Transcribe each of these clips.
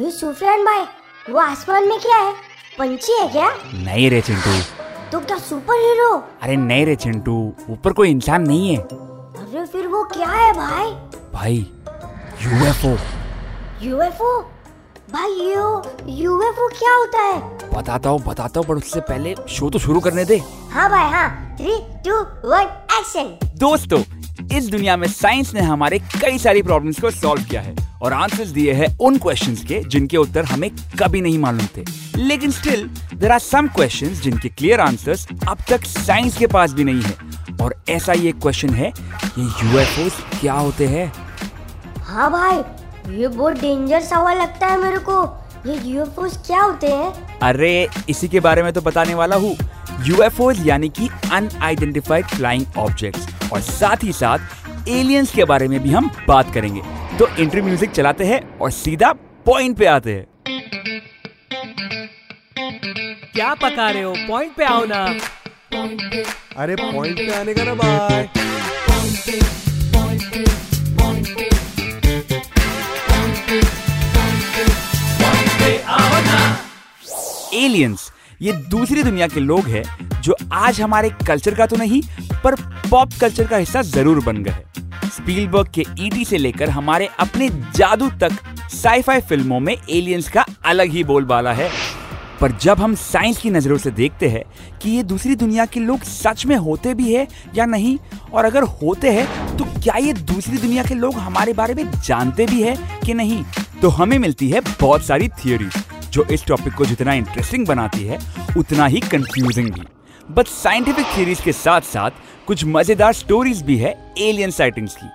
ये सुफियान भाई वो आसमान में क्या है? पंछी है क्या? नहीं रे चिंटू। तो क्या सुपर हीरो? अरे नहीं रे चिंटू ऊपर कोई इंसान नहीं है। अरे फिर वो क्या है भाई? भाई यूएफओ यूएफओ भाई यू यूएफओ क्या होता है? बताता हूँ बताता हूँ पर उससे पहले शो तो शुरू करने दे। हाँ भाई हाँ। थ्री टू वन एक्शन दोस्तों इस दुनिया में साइंस ने हमारे कई सारी प्रॉब्लम्स को सॉल्व किया है। और आंसर्स दिए हैं उन क्वेश्चंस के जिनके उत्तर हमें कभी नहीं मालूम थे। लेकिन still there are some questions जिनके क्लियर आंसर्स अब तक साइंस के पास भी नहीं है। और ऐसा ही एक क्वेश्चन है ये यूएफओ क्या होते हैं? हाँ भाई ये बहुत डेंजर सवाल लगता है मेरे को। ये यूएफओ क्या होते हैं? अरे इसी के बारे में तो बताने वाला हूँ। यूएफओ यानी कि अनआइडेंटिफाइड फ्लाइंग ऑब्जेक्ट्स और साथ ही साथ एलियंस के बारे में भी हम बात करेंगे। तो इंट्री म्यूज़िक चलाते हैं और सीधा पॉइंट पे आते हैं। क्या पका रहे हो? पॉइंट पे आओ ना। अरे पॉइंट पे आने का ना बाय एलियंस ये दूसरी दुनिया के लोग हैं जो आज हमारे कल्चर का तो नहीं पर पॉप कल्चर का हिस्सा ज़रूर बन गए स्पीलबर्ग के ईटी से लेकर हमारे अपने जादू तक साईफाई फ़िल्मों में एलियंस का अलग ही बोलबाला है। पर जब हम साइंस की नज़रों से देखते हैं कि ये दूसरी दुनिया के लोग सच में होते भी है या नहीं, और अगर होते हैं तो क्या ये दूसरी दुनिया के लोग हमारे बारे में जानते भी है कि नहीं? तो हमें मिलती है बहुत सारी थियोरी जो इस टॉपिक को जितना इंटरेस्टिंग बनाती है, उतना ही कंफ्यूजिंग भी। बट साइंटिफिक थियरीज के साथ साथ कुछ मज़ेदार स्टोरीज भी है एलियन साइटिंग्स की।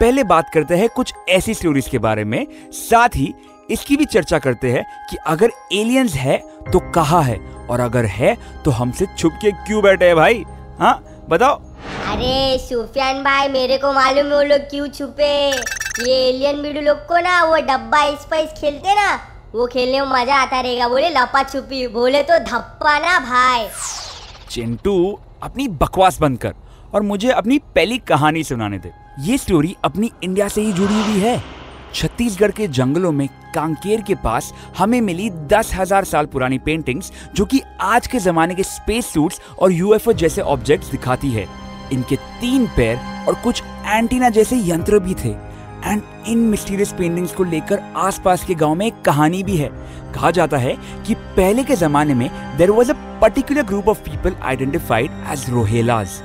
पहले बात करते हैं कुछ ऐसी स्टोरीज के बारे में। साथ ही इसकी भी चर्चा करते हैं कि अगर एलियंस है तो कहा है? और अगर है तो हमसे छुप के क्यों बैठे हैं भाई? हाँ बताओ। अरे, सुफियान भाई, मेरे को मालूम है वो लोग क्यों छुपे ये एलियन वीडियो लोग को ना, वो डब्बा स्पाइस खेलते ना, वो खेलने में मज़ा आता रहेगा। बोले लपा छुपी बोले तो धप्पा ना भाई। चिंटू, अपनी बकवास बंद कर और मुझे अपनी पहली कहानी सुनाने दे। ये स्टोरी अपनी इंडिया से ही जुड़ी हुई है। छत्तीसगढ़ के जंगलों में कांकेर के पास हमें मिली दस हज़ार साल पुरानी पेंटिंग्स जो कि आज के जमाने के स्पेस सूट्स और यूएफओ जैसे ऑब्जेक्ट्स दिखाती है। इनके तीन पैर और कुछ एंटीना जैसे यंत्र भी थे। एंड इन मिस्टीरियस पेंटिंग्स को लेकर आसपास के गाँव में एक कहानी भी है। कहा जाता है कि पहले के जमाने में there was a particular group of people identified as रोहेलाज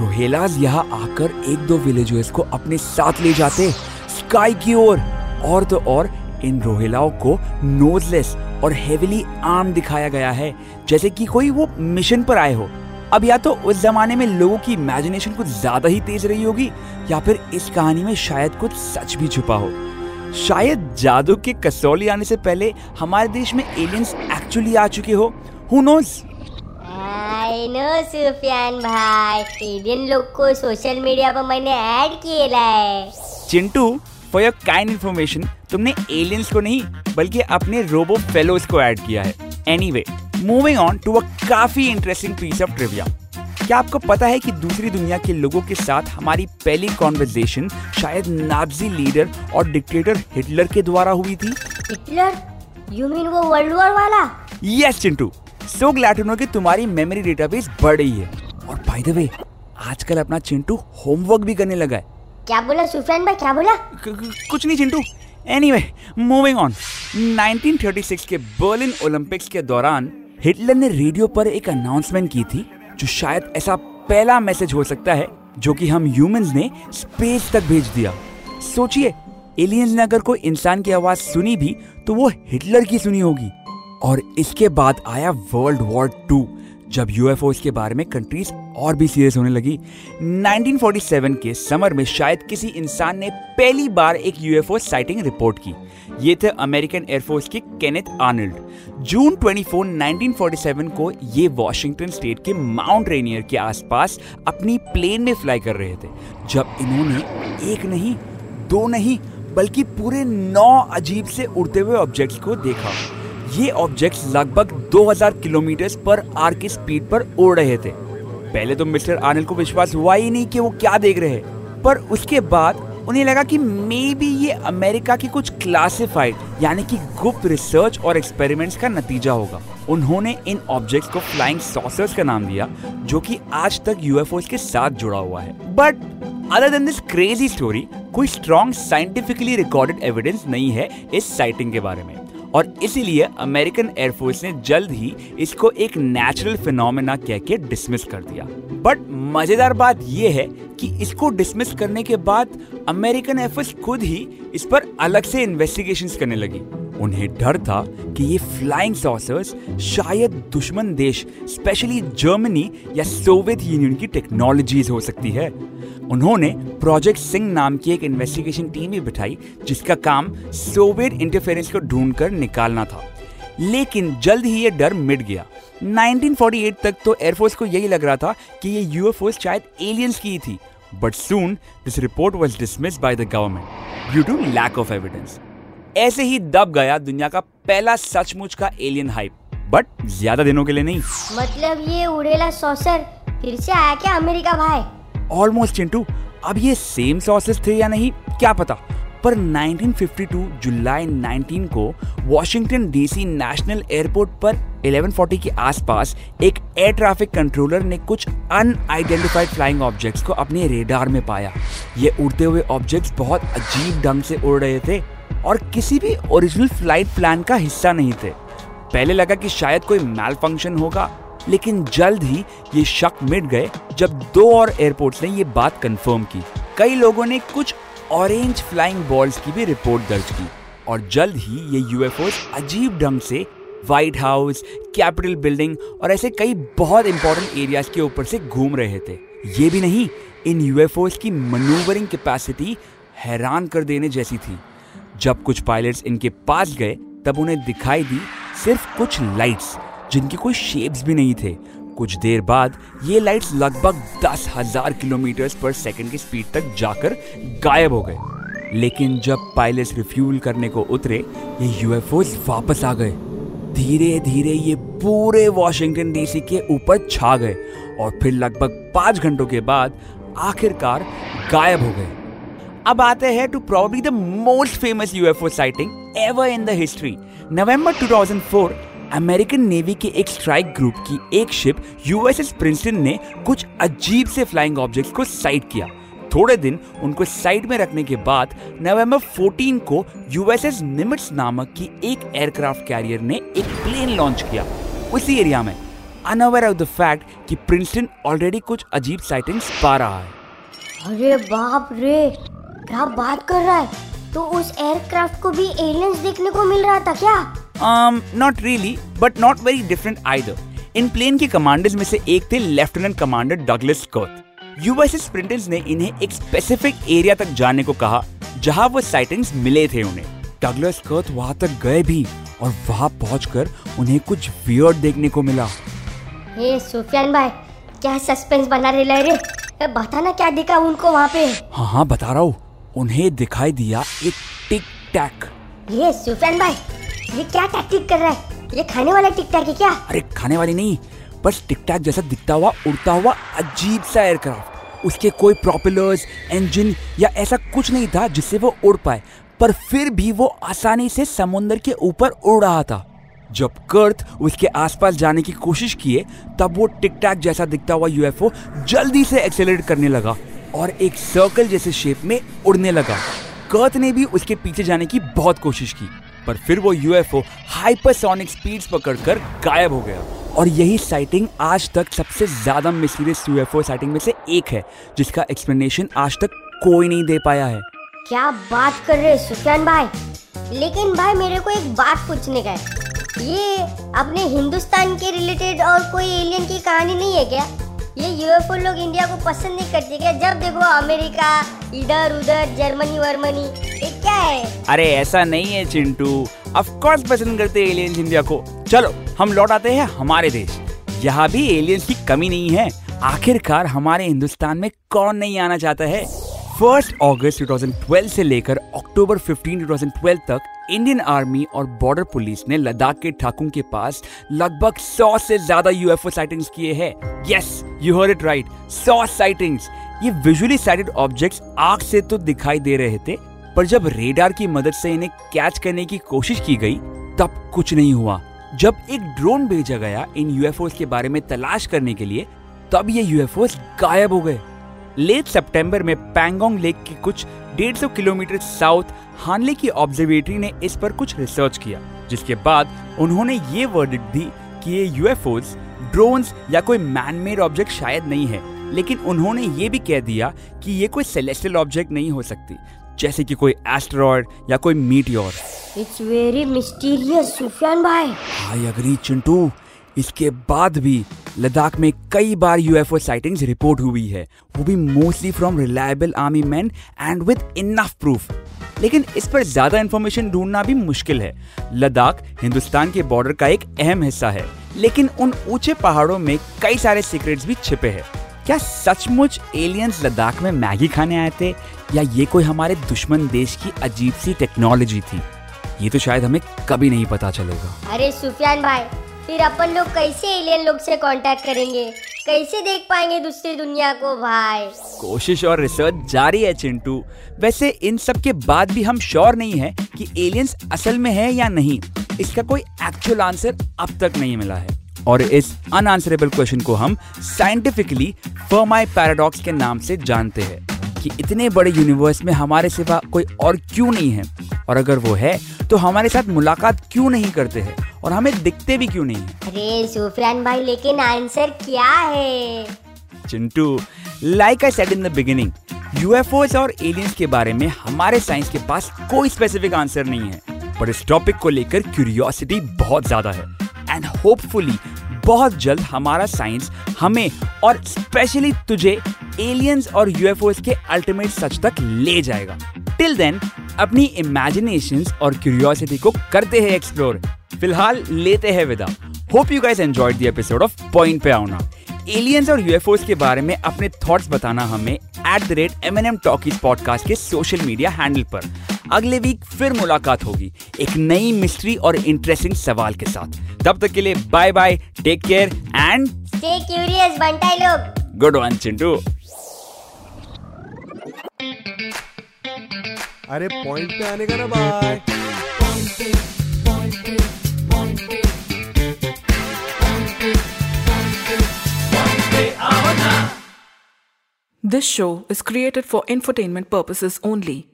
रोहेलाज यहाँ आकर एक दो विलेजर्स को अपने साथ ले जाते स्काई की ओर और, तो और इन रोहेलाओं को नोजलेस और हेविली आर्म दिखाया गया है। जैसे कि कोई वो मिशन पर आए हो। अब या तो उस जमाने में लोगों की इमेजिनेशन कुछ ज़्यादा ही तेज रही होगी या फिर इस कहानी में शायद कुछ सच भी छुपा हो। शायद जादू के कसौली आने से पहले हमारे देश में एलियंस एक्चुअली आ चुके हो। Who knows I know Sufiyan भाई। एलियन लोग को सोशल मीडिया पर मैंने ऐड किया है। Chintu for your kind information तुमने एलियंस को नहीं बल्कि अपने रोबो फेलोज को ऐड किया है। Anyway moving on to a काफ़ी इंटरेस्टिंग पीस ऑफ़ ट्रिविया क्या आपको पता है कि दूसरी दुनिया के लोगों के साथ हमारी पहली कॉन्वर्जेशन शायद नाजी लीडर और डिक्टेटर हिटलर के द्वारा हुई थी? हिटलर? यू मीन वो वर्ल्ड वॉर वाला? Yes Chintu. So glad to know कि तुम्हारी मेमोरी डेटाबेस बढ़ रही है। और बाय द वे आजकल अपना चिंटू होमवर्क भी करने लगा है। क्या बोला सुफियान भाई? क्या बोला? कुछ नहीं चिंटू। एनीवे मूविंग ऑन 1936 के बर्लिन ओलंपिक्स के दौरान हिटलर ने रेडियो पर एक अनाउंसमेंट की थी, जो शायद ऐसा पहला मैसेज हो सकता है, जो कि हम ह्यूमंस ने स्पेस तक भेज दिया। सोचिए एलियंस ने अगर कोई इंसान की आवाज़ सुनी भी तो वो हिटलर की सुनी होगी। और इसके बाद आया वर्ल्ड वॉर टू जब यूएफओ के बारे में कंट्रीज़ और भी सीरियस होने लगी। 1947 के समर में शायद किसी इंसान ने पहली बार एक यूएफओ साइटिंग रिपोर्ट की। ये थे अमेरिकन एयरफोर्स के केनेथ आर्नल्ड जून 24 1947 को ये वॉशिंगटन स्टेट के माउंट रेनियर के आसपास अपनी प्लेन में फ्लाई कर रहे थे। जब इन्होंने एक नहीं, दो नहीं, बल्कि पूरे नौ अजीब से उड़ते हुए ऑब्जेक्ट्स को देखा। ये ऑब्जेक्ट्स लगभग 2000 किलोमीटर पर आर की स्पीड पर उड़ रहे थे। पहले तो मिस्टर आनंद को विश्वास हुआ ही नहीं कि वो क्या देख रहे हैं। पर उसके बाद उन्हें लगा कि मे बी ये अमेरिका की कुछ क्लासिफाइड यानी कि गुप्त रिसर्च और एक्सपेरिमेंट्स का नतीजा होगा। उन्होंने इन ऑब्जेक्ट्स को फ्लाइंग सॉसर्स का नाम दिया, जो कि आज तक यूएफओस के साथ जुड़ा हुआ है। But other than this crazy story कोई स्ट्रॉन्ग साइंटिफिकली रिकॉर्डेड एविडेंस नहीं है इस साइटिंग के बारे में। और इसीलिए अमेरिकन एयरफोर्स ने जल्द ही इसको एक नेचुरल फिनोमेना कह के डिसमिस कर दिया। बट मज़ेदार बात यह है कि इसको डिसमिस करने के बाद अमेरिकन एयरफोर्स खुद ही इस पर अलग से इन्वेस्टिगेशन करने लगी। उन्हें डर था कि ये फ्लाइंग सॉसर्स शायद दुश्मन देश स्पेशली जर्मनी या सोवियत यूनियन की टेक्नोलॉजीज़ हो सकती है। उन्होंने प्रोजेक्ट सिंह नाम की एक इन्वेस्टिगेशन टीम भी बिठाई, जिसका काम सोवियत इंटरफेरेंस को ढूंढकर निकालना था। लेकिन जल्द ही ये डर मिट गया। 1948 तक तो एयरफोर्स को यही लग रहा था कि ये यूएफओस शायद एलियंस की थी। But soon this report was dismissed by the government due to lack of evidence ऐसे ही दब गया दुनिया का पहला सचमुच का एलियन हाइप बट ज़्यादा दिनों के लिए नहीं। मतलब ये उड़ेला सॉसर फिर से आया क्या अमेरिका भाई? ऑलमोस्ट चिंटू अब ये सेम सॉसेस थे या नहीं, क्या पता? पर 1952 जुलाई 19 को वॉशिंगटन डीसी नेशनल एयरपोर्ट पर 1140 के आसपास एक एयर ट्रैफ़िक कंट्रोलर ने कुछ अनआइडेंटिफाइड फ्लाइंग ऑब्जेक्ट्स को अपने रेडार में पाया। ये उड़ते हुए ऑब्जेक्ट्स बहुत अजीब ढंग से उड़ रहे थे और किसी भी ओरिजिनल फ़्लाइट प्लान का हिस्सा नहीं थे। पहले लगा कि शायद कोई मैल फ़ंक्शन होगा लेकिन जल्द ही ये शक मिट गए जब दो और एयरपोर्ट्स ने ये बात कंफर्म की। कई लोगों ने कुछ ऑरेंज फ्लाइंग बॉल्स की भी रिपोर्ट दर्ज की और जल्द ही ये यूएफओ अजीब ढंग से व्हाइट हाउस कैपिटल बिल्डिंग और ऐसे कई बहुत इंपॉर्टेंट एरियाज़ के ऊपर से घूम रहे थे। ये भी नहीं, इन यूएफओस की मनूवरिंग कैपेसिटी हैरान कर देने जैसी थी। जब कुछ पायलट्स इनके पास गए, तब उन्हें दिखाई दी सिर्फ़ कुछ लाइट्स जिनके कोई शेप्स भी नहीं थे। कुछ देर बाद ये लाइट्स लगभग दस हज़ार किलोमीटर पर सेकंड की स्पीड तक जाकर गायब हो गए। लेकिन जब पायलट्स रिफ्यूल करने को उतरे, ये यूएफओस वापस आ गए। धीरे धीरे ये पूरे वॉशिंगटन डीसी के ऊपर छा गए और फिर लगभग पाँच घंटों के बाद आखिरकार गायब हो गए। अब आते हैं to probably the most famous UFO sighting ever in the history November 2004 American navy के एक स्ट्राइक ग्रुप की एक शिप यूएसएस प्रिंसटन ने कुछ अजीब से फ्लाइंग ऑब्जेक्ट्स को साइट किया। थोड़े दिन उनको साइड में रखने के बाद नवंबर 14 को यूएसएस निमिट्स नामक की एक एयरक्राफ्ट कैरियर ने एक प्लेन लॉन्च किया। उसी एरिया में अनअवेयर ऑफ़ द फैक्ट कि प्रिंसटन ऑलरेडी कुछ अजीब साइटिंग्स पा रहा है। अरे बाप रे, क्या बात कर रहा है? तो उस एयरक्राफ्ट को भी एलियंस देखने को मिल रहा था क्या? Um not really but not very different either. इन प्लेन के कमांडर्स में से एक थे lieutenant commander Douglas Scott USS Princeton ने इन्हें एक स्पेसिफिक एरिया तक जाने को कहा जहाँ वो साइटिंग्स मिले थे उन्हें। डगलस स्कॉट वहाँ तक गए भी और वहाँ पहुंचकर उन्हें कुछ वियर्ड देखने को मिला। हे सुफियान भाई क्या सस्पेंस बना रहे रे बता ना क्या दिखा उनको वहाँ पे? हाँ हाँ बता रहा हूँ। उन्हें दिखाई दिया एक टिक टैक ये सुफियान भाई ये क्या टैक्टिक कर रहा है? ये खाने वाला टिक टैक है क्या? अरे, खाने वाली नहीं, बस टिक टैक जैसा दिखता हुआ, उड़ता हुआ, अजीब सा एयरक्राफ्ट उसके कोई प्रोपेलर्स इंजन या ऐसा कुछ नहीं था जिससे वो उड़ पाए, पर फिर भी वो आसानी से समुद्र के ऊपर उड़ रहा था। जब कर्थ उसके आसपास जाने की कोशिश किए, तब वो टिक टैक जैसा दिखता हुआ यूएफओ जल्दी से एक्सेलरेट करने लगा और एक सर्कल जैसे शेप में उड़ने लगा। कर्थ ने भी उसके पीछे जाने की बहुत कोशिश की। पर फिर वो यूएफओ हाइपरसोनिक स्पीड्स पकड़कर गायब हो गया। और यही साइटिंग आज तक सबसे ज़्यादा मिस्टीरियस यूएफओ साइटिंग में से एक है, जिसका एक्सप्लेनेशन आज तक कोई नहीं दे पाया है। क्या बात कर रहे सुफियान भाई? लेकिन भाई, मेरे को एक बात पूछने का है। ये अपने हिंदुस्तान के रिलेटेड और कोई एलियन की कहानी नहीं है क्या? ये यूएफओ लोग इंडिया को पसंद नहीं करते क्या? जब देखो अमेरिका इधर उधर जर्मनी वर्मनी क्या अरे, ऐसा नहीं है, चिंटू। ऑफ़ कोर्स पसंद करते एलियंस इंडिया को। चलो, हम लौट आते हैं हमारे देश। यहाँ भी एलियंस की कमी नहीं है। आखिरकार हमारे हिंदुस्तान में कौन नहीं आना चाहता है? फ़र्स्ट अगस्त 2012 से लेकर अक्टूबर 15 2012 तक इंडियन आर्मी और बॉर्डर पुलिस ने लद्दाख के ठाकुम के पास लगभग 100 से ज़्यादा यूएफओ साइटिंग्स किए हैं। Yes you heard it right 100 sightings ये विजुअली साइटेड ऑब्जेक्ट्स आग से तो दिखाई दे रहे थे पर जब रेडार की मदद से इन्हें कैच करने की कोशिश की गई, तब कुछ नहीं हुआ। जब एक ड्रोन भेजा गया इन यूएफओ के बारे में तलाश करने के लिए, तब ये यूएफओ गायब हो गए। लेट सितंबर में पैंगोंग लेक के कुछ 150 किलोमीटर साउथ हानले की ऑब्जर्वेटरी ने इस पर कुछ रिसर्च किया, जिसके बाद उन्होंने ये वर्डिक्ट दी कि ये यूएफओस ड्रोन्स या कोई मैनमेड ऑब्जेक्ट शायद नहीं है। लेकिन उन्होंने ये भी कह दिया कि ये कोई सेलेस्टियल ऑब्जेक्ट नहीं हो सकती। जैसे कि कोई एस्टेरॉयड या कोई meteor. It's very mysterious Sufiyan भाई आई अग्री चिंटू इसके बाद भी लद्दाख में कई बार यूएफओ साइटिंग्स रिपोर्ट हुई है। वो भी mostly from reliable army man and with enough proof लेकिन इस पर ज़्यादा इंफॉर्मेशन ढूंढना भी मुश्किल है। लद्दाख हिंदुस्तान के बॉर्डर का एक अहम हिस्सा है। लेकिन उन ऊँचे पहाड़ों में कई सारे सीक्रेट्स भी छिपे हैं। क्या सचमुच एलियंस लद्दाख में मैगी खाने आए थे? या ये कोई हमारे दुश्मन देश की अजीब सी टेक्नोलॉजी थी? ये तो शायद हमें कभी नहीं पता चलेगा। अरे सुफियान भाई फिर अपन लोग कैसे एलियन लोग से कांटेक्ट करेंगे? कैसे देख पाएँगे दूसरी दुनिया को भाई? कोशिश और रिसर्च जारी है चिंटू। वैसे इन सब के बाद भी हम श्योर नहीं है कि एलियंस असल में है या नहीं। इसका कोई एक्चुअल आंसर अब तक नहीं मिला है। और इस अनआंसरेबल क्वेश्चन को हम साइंटिफिकली फर्माई पैराडॉक्स के नाम से जानते हैं कि इतने बड़े यूनिवर्स में हमारे सिवा कोई और क्यों नहीं है? और अगर वो है तो हमारे साथ मुलाकात क्यों नहीं करते हैं? और हमें दिखते भी क्यों नहीं अरे सुफियान भाई लेकिन आंसर क्या है? Chintu like I said in the beginning UFOs और एलियंस के बारे में हमारे साइंस के पास कोई स्पेसिफिक आंसर नहीं है। पर इस टॉपिक को लेकर क्यूरियोसिटी बहुत ज़्यादा है। एंड होपफुली बहुत जल्द हमारा साइंस हमें और स्पेशली तुझे एलियंस और यूएफओस के अल्टीमेट सच तक ले जाएगा। टिल देन अपनी इमेजिनेशंस और क्यूरियोसिटी को करते हैं एक्सप्लोर फ़िलहाल लेते हैं विदा। Hope you guys enjoyed the episode of point पे आओ ना एलियंस और यूएफओस के बारे में अपने थॉट्स बताना हमें at the rate M N M talkies podcast के सोशल मीडिया हैंडल पर। अगले वीक फिर मुलाकात होगी। एक नई मिस्ट्री और इंटरेस्टिंग सवाल के साथ। तब तक के लिए bye bye take care and stay curious बंटाई लोग। गुड वन चिंटू अरे पॉइंट पे आने का ना bye This show is created for infotainment purposes only.